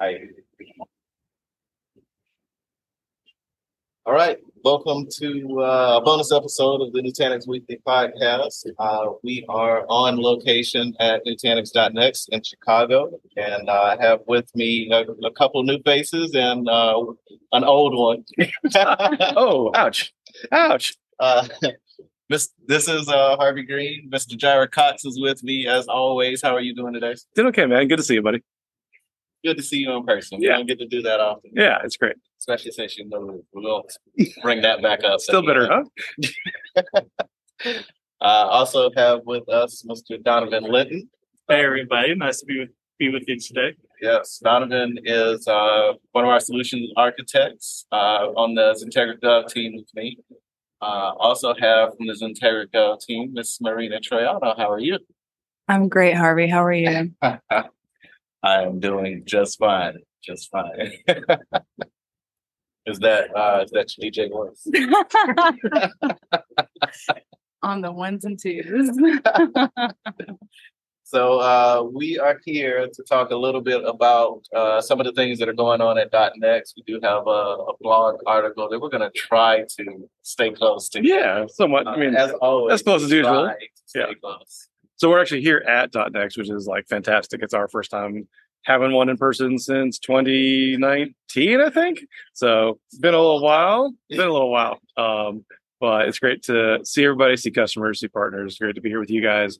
I. All right, welcome to uh, a bonus episode of the Nutanix Weekly Podcast. Uh, we are on location at Nutanix.next in Chicago, and uh, I have with me a, a couple new faces and uh, an old one. oh, ouch, ouch. Uh, this, this is uh, Harvey Green. Mr. Jirah Cox is with me as always. How are you doing today? Doing okay, man. Good to see you, buddy. Good to see you in person. We Yeah. don't get to do that often, Yeah, it's great. especially since you know we'll bring that back up. Still better, huh? Uh, also have with us Mr. Donovan Linton. Hey everybody, nice to be with be with you today. Yes, Donovan is uh, one of our solution architects uh, on the XenTegra Gov team with me. Uh, also have from the XenTegra Gov team, Miss Marina Troyano. How are you? I'm great, Harvey. How are you? I am doing just fine, just fine. is that uh, is that DJ voice? On the ones and twos. So uh, we are here to talk a little bit about uh, some of the things that are going on at .next. We do have a, a blog article that we're going to try to stay close to. Yeah, somewhat. Uh, I mean, as always, as close as usual. try to stay Yeah. close. So we're actually here at .next, which is like fantastic. It's our first time having one in person since 2019, I think. So it's been a little while. It's been a little while. Um, but it's great to see everybody, see customers, see partners. Great to be here with you guys.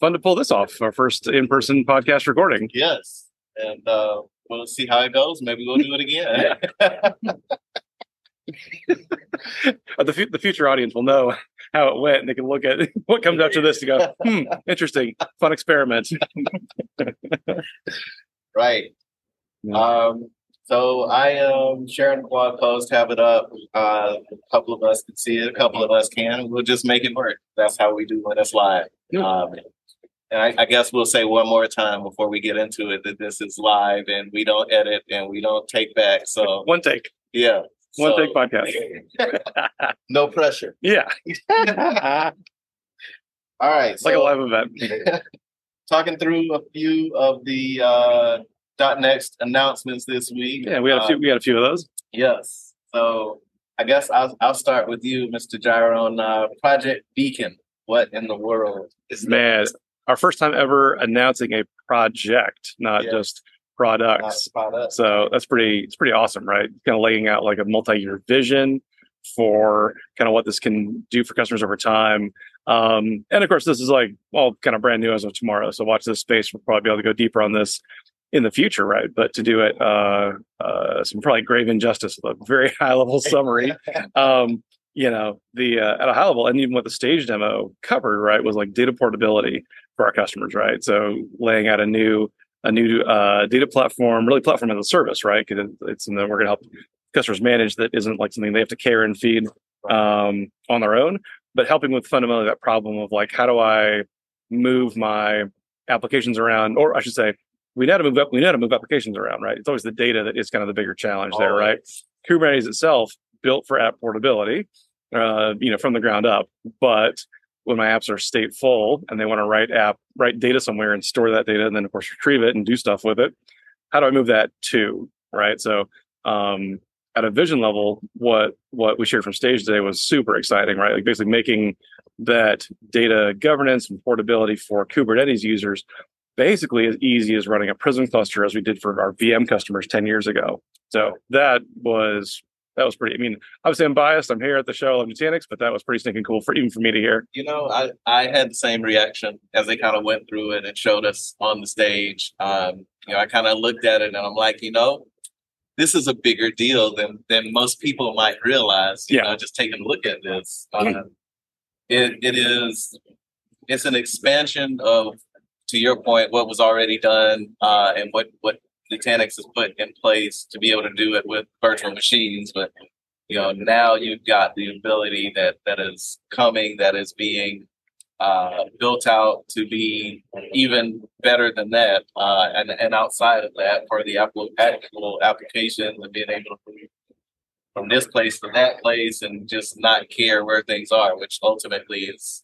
Fun to pull this off. Our first in-person podcast recording. Yes, and uh, we'll see how it goes. Maybe we'll do it again. The, fu- the future audience will know how it went and they can look at what comes after this to go, hmm, interesting, fun experiment. right. Yeah. Um, so I am sharing the blog post, have it up. Uh, a couple of us can see it, a couple of us can. We'll just make it work. That's how we do when it's live. Yeah. Um, and I, I guess we'll say one more time before we get into it that this is live and we don't edit and we don't take back. So One take, yeah, one So, take podcast. no pressure. Yeah, All right, it's like a live event. talking through a few of the uh, .next announcements this week. Yeah, we had a few. Uh, We had a few of those. Yes. So I guess I'll I'll start with you, Mr. Jirah, on uh, Project Beacon. What in the world is that? Man, our first time ever announcing a project, not Yeah. just products. product. So that's pretty. It's pretty awesome, right? Kind of laying out like a multi-year vision for kind of what this can do for customers over time. Um, and of course, this is like all kind of brand new as of tomorrow. So watch this space. We'll probably be able to go deeper on this in the future, right? But to do it, uh, uh, some probably grave injustice with a very high level summary. um, you know, the uh, at a high level, and even what the stage demo covered, right, was like data portability for our customers, right? So laying out a new a new uh, data platform, really platform as a service, right? Because it's something we're going to help customers manage that isn't like something they have to care and feed um, on their own, but helping with fundamentally that problem of like, how do I move my applications around, or I should say, we know how to move up, we know how to move applications around, right? It's always the data that is kind of the bigger challenge there, right? Kubernetes itself built for app portability, uh, you know, from the ground up. But when my apps are stateful and they want to write app, write data somewhere and store that data, and then of course retrieve it and do stuff with it, how do I move that to right? So um, at a vision level, what what we shared from stage today was super exciting, right? Like basically making that data governance and portability for Kubernetes users basically as easy as running a Prism cluster as we did for our VM customers 10 years ago. So that was that was pretty. I mean, obviously I'm biased. I'm here at the show of Nutanix, but that was pretty stinking cool for even for me to hear. You know, I, I had the same reaction as they kind of went through it and showed us on the stage. Um, you know, I kind of looked at it and I'm like, you know, this is a bigger deal than than most people might realize. You Yeah. know, just taking a look at this. Um, it it is it's an expansion of, to your point, what was already done uh, and what what Nutanix has put in place to be able to do it with virtual machines. But you know, now you've got the ability that that is coming, that is being uh, built out to be even better than that, uh, and and outside of that for the actual actual applications and being able to move from this place to that place and just not care where things are, which ultimately is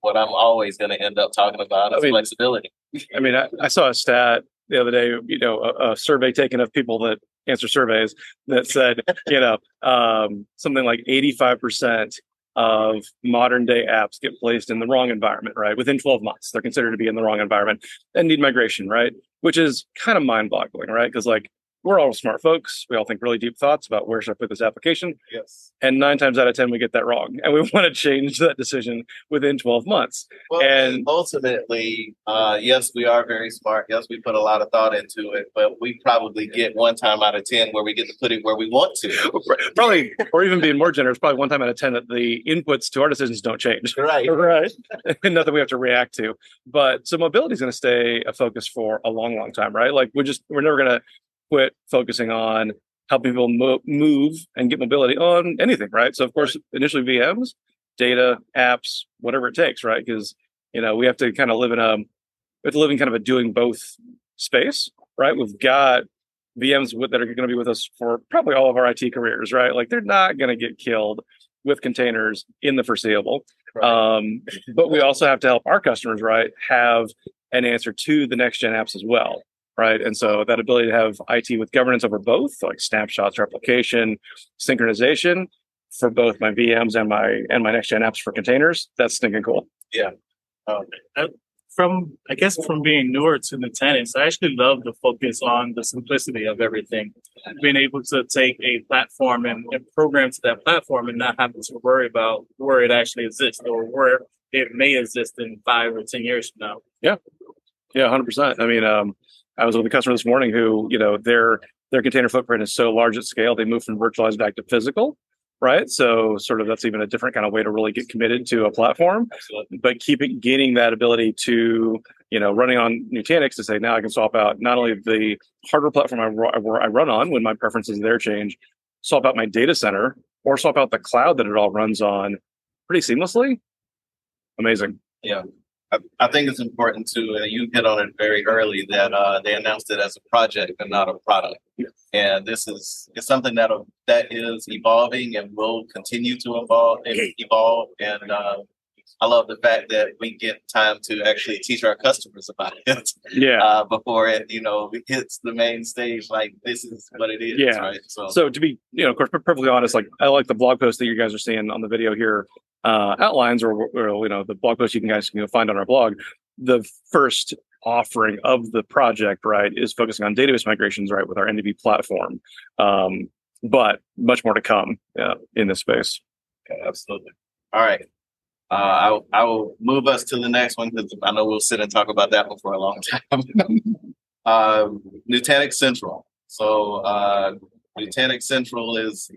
what I'm always going to end up talking about is I mean, flexibility. I mean, I, I saw a stat the other day, you know, a, a survey taken of people that answer surveys that said, you know, um, something like 85% of modern day apps get placed in the wrong environment, right? Within 12 months, they're considered to be in the wrong environment and need migration, right? Which is kind of mind boggling, right? Because like we're all smart folks. We all think really deep thoughts about where should I put this application. Yes. And nine times out of 10, we get that wrong. And we want to change that decision within 12 months. Well, And- ultimately, uh, yes, we are very smart. Yes, we put a lot of thought into it, but we probably get one time out of 10 where we get to put it where we want to. Probably, or even being more generous, probably one time out of 10 that the inputs to our decisions don't change. Right. Right. And nothing we have to react to. But so mobility is going to stay a focus for a long, long time, right? Like we're just, we're never going to quit focusing on helping people mo- move and get mobility on anything, right? So of course, initially VMs, data, apps, whatever it takes, right? Because you know we have to kind of live in a we have to live in kind of a doing both space, right? We've got VMs with, that are going to be with us for probably all of our IT careers, right? Like they're not going to get killed with containers in the foreseeable. Um, but we also have to help our customers, right, have an answer to the next gen apps as well, right? And so that ability to have IT with governance over both, like snapshots, replication, synchronization for both my VMs and my and my next gen apps for containers, that's stinking cool. Yeah. Um, from I guess from being newer to Nutanix, I actually love the focus on the simplicity of everything. Being able to take a platform and, and program to that platform and not having to worry about where it actually exists or where it may exist in five or ten years from now. Yeah, hundred percent. I mean, um, I was with a customer this morning who, you know, their their container footprint is so large at scale, they moved from virtualized back to physical, right? So, sort of that's even a different kind of way to really get committed to a platform. Absolutely. But keeping gaining that ability to, you know, running on Nutanix to say now I can swap out not only the hardware platform I, I run on when my preferences there change, swap out my data center, or swap out the cloud that it all runs on, pretty seamlessly. Amazing. I, I think it's important to, and you hit on it very early, that uh, they announced it as a project and not a product. And this is it's something that that is evolving and will continue to evolve and evolve. And uh, I love the fact that we get time to actually teach our customers about it Yeah. uh, before it, you know, hits the main stage. Like this is what it is, Yeah. right? So, So to be, you know, of course, perfectly honest, like I like the blog post that you guys are seeing on the video here uh, outlines, or, or you know, the blog post you can guys can go find on our blog. The first offering of the project, right, is focusing on database migrations, right, with our NDB platform. Um, but much more to come uh, in this space. Absolutely. All right. Uh, I will- I will move us to the next one because I know we'll sit and talk about that one for a long time. uh, Nutanix Central. So uh, Nutanix Central is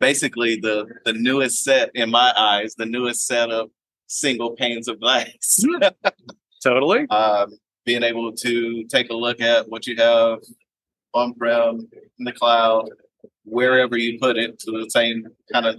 basically the the newest set in my eyes, the newest set of single panes of glass. Totally. um, being able to take a look at what you have on prem in the cloud, wherever you put it, to the same kind of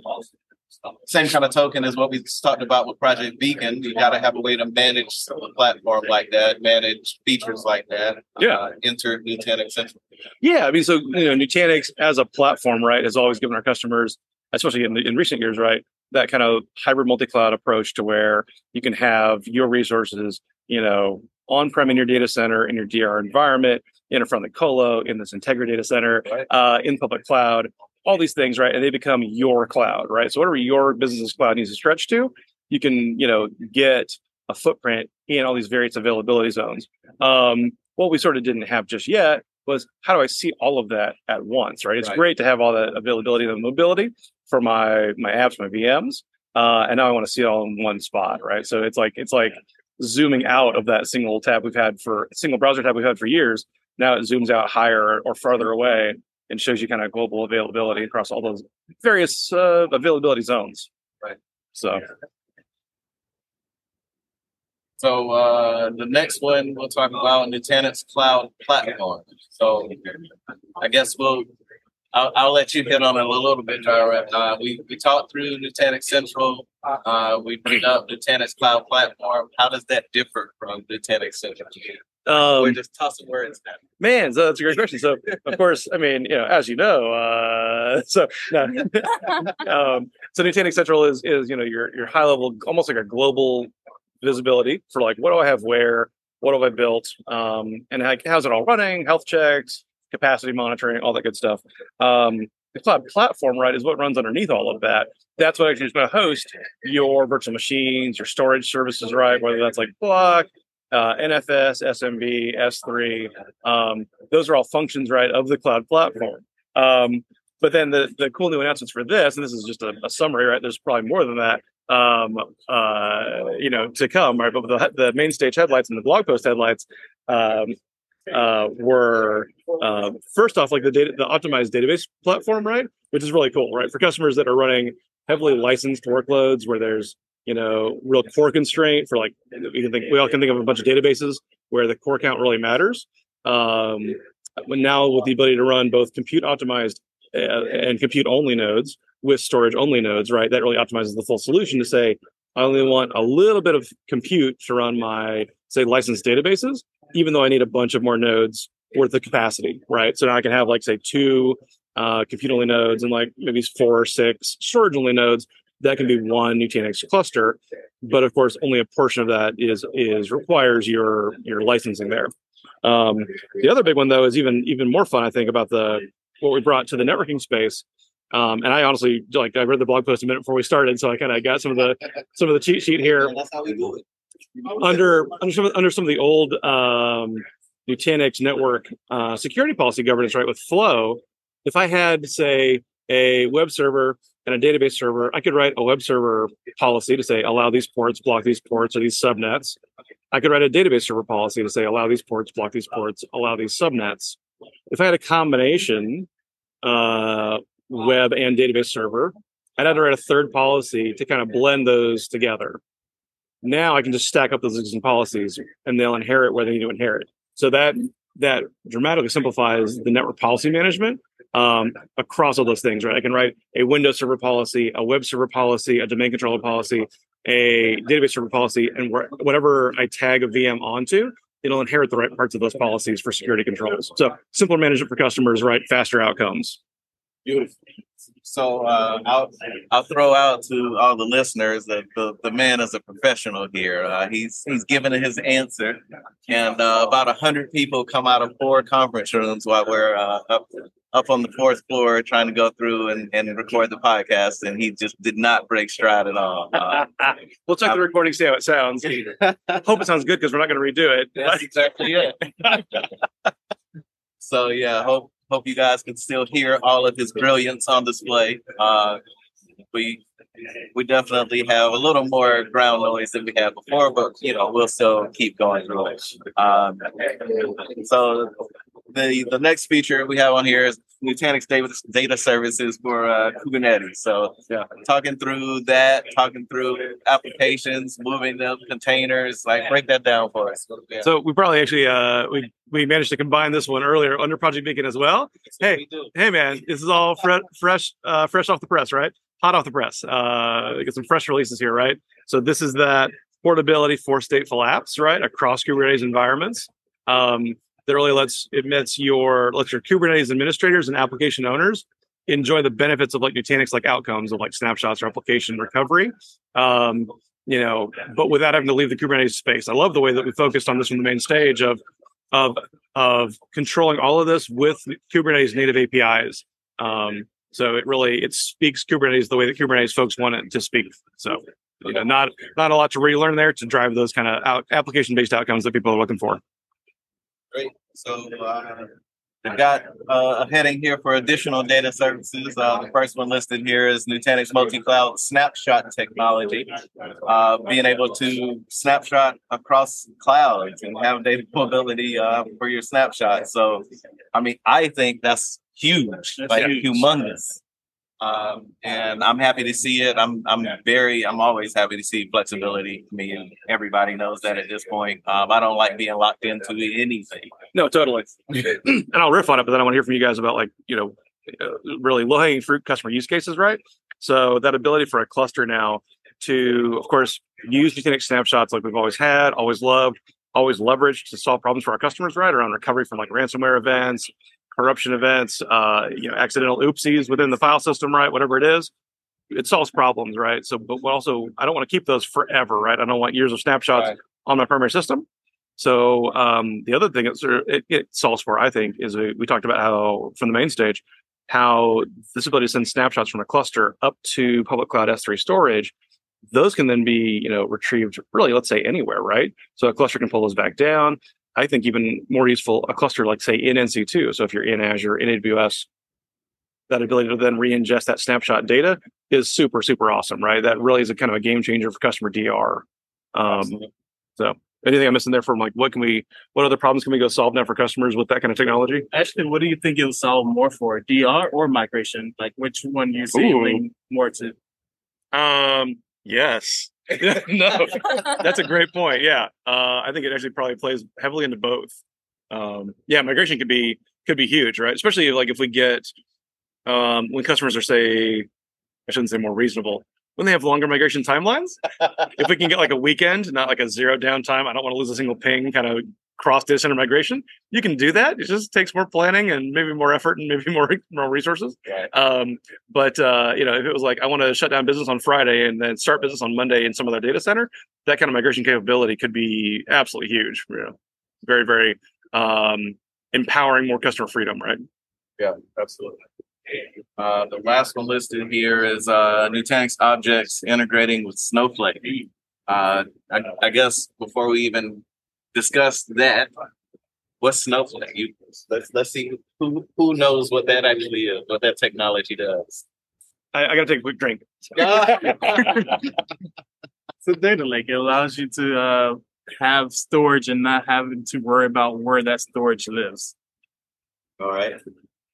same kind of token as what we talked about with Project Beacon. You got to have a way to manage a platform like that, manage features like that. Yeah. Uh, enter Nutanix Central. Yeah, I mean, so you know, Nutanix as a platform, right, has always given our customers, especially in, in recent years, right, that kind of hybrid multi-cloud approach to where you can have your resources, you know, on-prem in your data center, in your DR environment, in a front of the colo, in this Integra data center, Right. uh, in public cloud, all these things, right, and they become your cloud, right. So whatever your business's cloud needs to stretch to, you can, you know, get a footprint in all these various availability zones. Um, what we sort of didn't have just yet was how do I see all of that at once, right? It's Right. great to have all that availability and mobility for my my apps, my VMs, uh, and now I want to see it all in one spot, right? So it's like it's like zooming out of that single tab we've had for single browser tab we've had for years. Now it zooms out higher or farther away and shows you kind of global availability across all those various uh, availability zones. Right. So So uh, the next one we'll talk about Nutanix Cloud Platform. So I guess we'll I'll, I'll let you hit on it a little bit, Jirah. Uh, we we talked through Nutanix Central. Uh, we bring up Nutanix Cloud Platform. How does that differ from Nutanix Central? We're um, just tossing words now. Man, so that's a great question. So, of course, I mean, you know, as you know, uh, so no, um, so Nutanix Central is is you know your your high level, almost like a global visibility for like what do I have where, what have I built, um, and like how's it all running, health checks, capacity monitoring, all that good stuff. Um, the cloud platform, right, is what runs underneath all of that. That's what actually is going to host your virtual machines, your storage services, right? Whether that's like Block, uh, NFS, SMB, S3. Um, those are all functions, right, of the cloud platform. Um, but then the, the cool new announcements for this, and this is just a, a summary, right? There's probably more than that, um, uh, you know, to come, right? But the, the main stage headlights and the blog post headlights um, uh, were uh, first off like the data, the optimized database platform, right? Which is really cool, right? For customers that are running heavily licensed workloads where there's you know real core constraint for like we can think we all can think of a bunch of databases where the core count really matters. Um, now with the ability to run both compute optimized uh, and compute only nodes with storage only nodes, right? That really optimizes the full solution to say I only want a little bit of compute to run my say licensed databases, even though I need a bunch of more nodes worth of capacity, right? So now I can have like say two uh, compute only nodes and like maybe four or six storage only nodes. That can be one Nutanix cluster, but of course, only a portion of that is is requires your your licensing there. Um, the other big one though is even even more fun. I think about the what we brought to the networking space. Um, and I honestly like I read the blog post a minute before we started, so I kind of got some of the some of the cheat sheet here. That's how we do it. Under under some under some of the old um, Nutanix network uh, security policy governance, right? With Flow, if I had say a web server and a database server, I could write a web server policy to say allow these ports, block these ports, or these subnets. I could write a database server policy to say allow these ports, block these ports, allow these subnets. If I had a combination uh, web and database server, I'd have to write a third policy to kind of blend those together. Now I can just stack up those existing policies and they'll inherit where they need to inherit. So that that dramatically simplifies the network policy management um, across all those things, right? I can write a Windows server policy, a web server policy, a domain controller policy, a database server policy, and where, whatever I tag a VM onto, it'll inherit the right parts of those policies for security controls. So simpler management for customers, right? Faster outcomes. Beautiful. So uh, I'll I'll throw out to all the listeners that the, the man is a professional here. Uh, he's he's given his answer, and uh, about a hundred people come out of four conference rooms while we're uh, up up on the fourth floor trying to go through and, and record the podcast, and he just did not break stride at all. Uh, we'll check the recording, see how it sounds. Hope it sounds good because we're not going to redo it. That's exactly it. so yeah, hope hope you guys can still hear all of his brilliance on display. Uh, we we definitely have a little more ground noise than we had before, but you know we'll still keep going through it. Um, so the the next feature we have on here is Nutanix data, data services for uh, Kubernetes. So Yeah. talking through that, talking through applications, moving them containers, like break that down for us. Yeah. So we probably actually uh, we we managed to combine this one earlier under Project Beacon as well. hey. Hey man, this is all fre- fresh, uh, fresh off the press, right? Hot off the press. Uh, get some fresh releases here, right? So this is that portability for stateful apps, right, across Kubernetes environments. Um, that really lets it lets your lets your Kubernetes administrators and application owners enjoy the benefits of like Nutanix like outcomes of like snapshots or application recovery. Um, you know, but without having to leave the Kubernetes space. I love the way that we focused on this from the main stage of of of controlling all of this with Kubernetes native APIs. Um, so it really it speaks Kubernetes the way that Kubernetes folks want it to speak. So you know, not not a lot to relearn there to drive those kind of out, application based outcomes that people are looking for. Great. So uh, we've got uh, a heading here for additional data services. Uh, the first one listed here is Nutanix multi-cloud snapshot technology, uh, being able to snapshot across clouds and have data mobility uh, for your snapshot. So, I mean, I think that's huge, That's like huge. humongous. Um, and I'm happy to see it. I'm I'm very I'm always happy to see flexibility. I mean, everybody knows that at this point. Um, I don't like being locked into anything. No, totally. and I'll riff on it, but then I want to hear from you guys about like you know uh, really low hanging fruit customer use cases, right? So that ability for a cluster now to, of course, use Nutanix snapshots like we've always had, always loved, always leveraged to solve problems for our customers, right? Around recovery from like ransomware events, corruption events, uh, you know, accidental oopsies within the file system, right? Whatever it is, it solves problems, right? So, but also, I don't want to keep those forever, right? I don't want years of snapshots Right. on my primary system. So um, the other thing it, it, it solves for, I think, is we, we talked about how from the main stage, how this ability to send snapshots from a cluster up to public cloud S3 storage, those can then be you know retrieved really, let's say anywhere, right? So a cluster can pull those back down. I think even more useful, a cluster like say in NC2. So if you're in Azure, in AWS, that ability to then re-ingest that snapshot data is super, super awesome, right? That really is a kind of a game changer for customer DR. Um, so anything I'm missing there from like what can we what other problems can we go solve now for customers with that kind of technology? Actually, what do you think it'll solve more for? DR or migration? Like which one you see Ooh. more to? Um, yes. no, that's a great point. Yeah. Uh, I think it actually probably plays heavily into both. Um, yeah, migration could be could be huge, right? Especially like if we get um when customers are say I shouldn't say more reasonable, when they have longer migration timelines. if we can get like a weekend, not like a zero downtime, I don't want to lose a single ping kind of cross data center migration. You can do that. It just takes more planning and maybe more effort and maybe more more resources. Right. Um, but uh, you know, if it was like I want to shut down business on Friday and then start business on Monday in some other data center, that kind of migration capability could be absolutely huge. You know, very very um, empowering more customer freedom, right? Yeah, absolutely. Uh, the last one listed here is uh, Nutanix objects integrating with Snowflake. Uh, I, I guess before we even discuss that, what's Snowflake? You, let's let's see who who knows what that actually is, what that technology does. I, I got to take a quick drink. It's a data lake. It allows you to uh, have storage and not having to worry about where that storage lives. All right.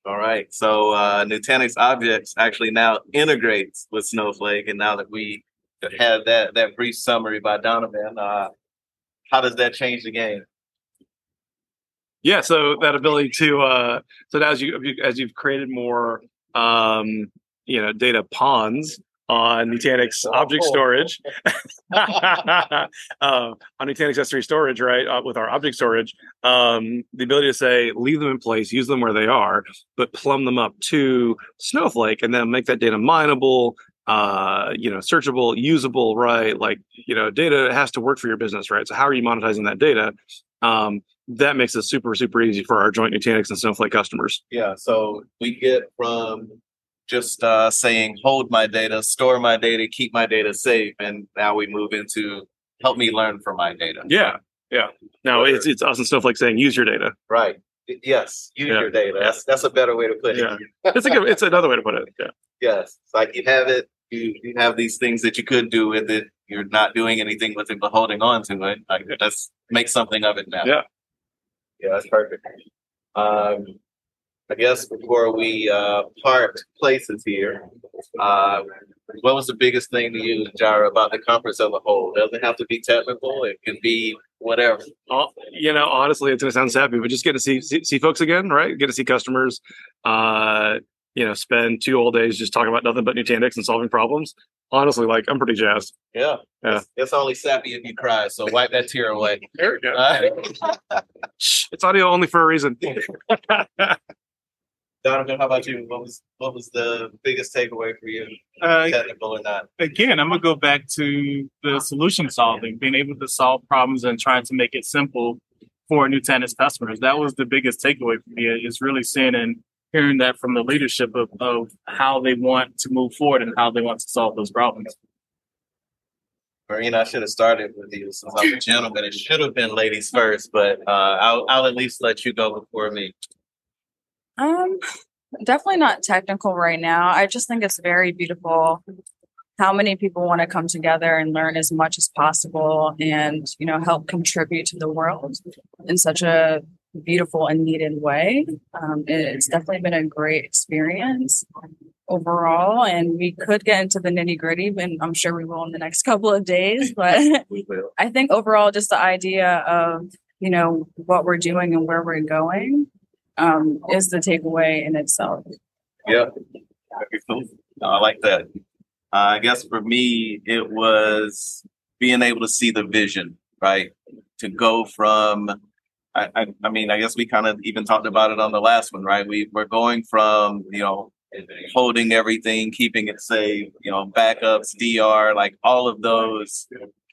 All right. So uh, Nutanix Objects actually now integrates with Snowflake, and now that we had that that brief summary by Donovan, uh, how does that change the game? Yeah, so that ability to uh so now as you as you've created more um you know data ponds on Nutanix object storage uh, on Nutanix S3 storage, right? Uh, with our object storage, um, the ability to say leave them in place, use them where they are, but plumb them up to Snowflake, and then make that data mineable, uh, you know, searchable, usable, right? Like you know, data has to work for your business, right? So how are you monetizing that data? Um, that makes it super super easy for our joint Nutanix and Snowflake customers. Yeah. So we get from just uh, saying hold my data, store my data, keep my data safe, and now we move into help me learn from my data. Yeah, yeah. Now it's it's us and Snowflake saying use your data. Right. Yes. Use Yeah. your data. That's that's a better way to put it. Yeah. It's a good, it's another way to put it. Yeah. Yes. It's like you have it, you, you have these things that you could do with it. You're not doing anything with it, but holding on to it. Like let's make something of it now. Yeah. Yeah, that's perfect. Um, I guess before we uh, part places here, uh, what was the biggest thing to you, Jirah, about the conference as a whole? It Doesn't have to be technical. It can be whatever. Oh, you know, honestly, it's gonna sound sappy, but just get to see, see see folks again, right? Get to see customers. Uh, you know, spend two whole days just talking about nothing but Nutanix and solving problems. Honestly, like I'm pretty jazzed. Yeah. Yeah. It's, it's only sappy if you cry. So wipe that tear away. There we go. It's audio only for a reason. Donovan, how about you? What was what was the biggest takeaway for you, Uh, technical or not? again, I'm gonna go back to the solution solving, being able to solve problems and trying to make it simple for Nutanix customers. That was the biggest takeaway for me. Is really seeing and hearing that from the leadership of, of how they want to move forward and how they want to solve those problems. Marina, I should have started with you since I'm a gentleman. It should have been ladies first, but uh, I'll I'll at least let you go before me. Um, definitely not technical right now. I just think it's very beautiful how many people want to come together and learn as much as possible and, you know, help contribute to the world in such a beautiful and needed way. Um, it's definitely been a great experience overall, and we could get into the nitty gritty, and I'm sure we will in the next couple of days. But I think overall, just the idea of you know what we're doing and where we're going um, is the takeaway in itself. Yeah. I like that. Uh, I guess for me, it was being able to see the vision, right? To go from, I, I, I mean, I guess we kind of even talked about it on the last one, right? We we're going from, you know, holding everything, keeping it safe, you know, backups, DR, like all of those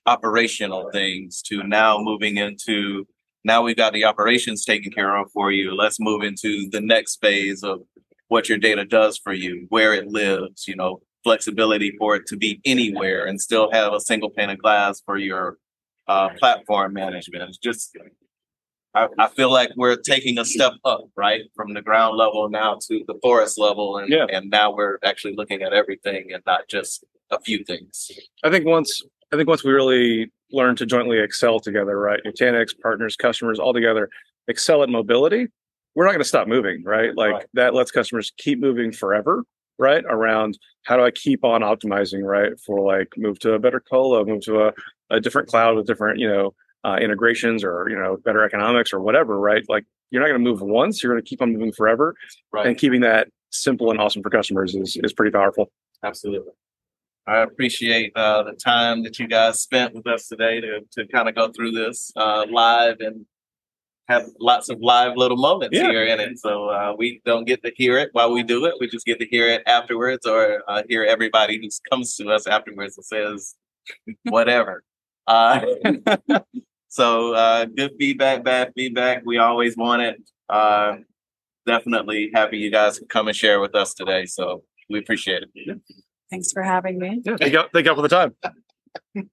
operational things to now moving into now we've got the operations taken care of for you. Let's move into the next phase of what your data does for you, where it lives, you know, flexibility for it to be anywhere and still have a single pane of glass for your uh, platform management. It's just, I, I feel like we're taking a step up, right, from the ground level now to the forest level, and Yeah. and now we're actually looking at everything and not just a few things. I think once I think once we really learn to jointly excel together, right? Nutanix, partners, customers, all together, excel at mobility, we're not going to stop moving, right? Like Right. that lets customers keep moving forever, right? Around how do I keep on optimizing, right? For like move to a better colo, move to a, a different cloud with different, you know, uh, integrations or you know better economics or whatever, right? Like you're not going to move once, you're going to keep on moving forever, Right. and keeping that simple and awesome for customers is is pretty powerful. Absolutely. I appreciate uh, the time that you guys spent with us today to to kind of go through this uh, live and have lots of live little moments Yeah. here in it. So uh, we don't get to hear it while we do it. We just get to hear it afterwards, or uh, hear everybody who comes to us afterwards and says whatever. Uh, so uh, good feedback, bad feedback. We always want it. Uh, definitely happy you guys could come and share with us today. So we appreciate it. Thanks for having me. Yeah, thank you, thank you all for the time.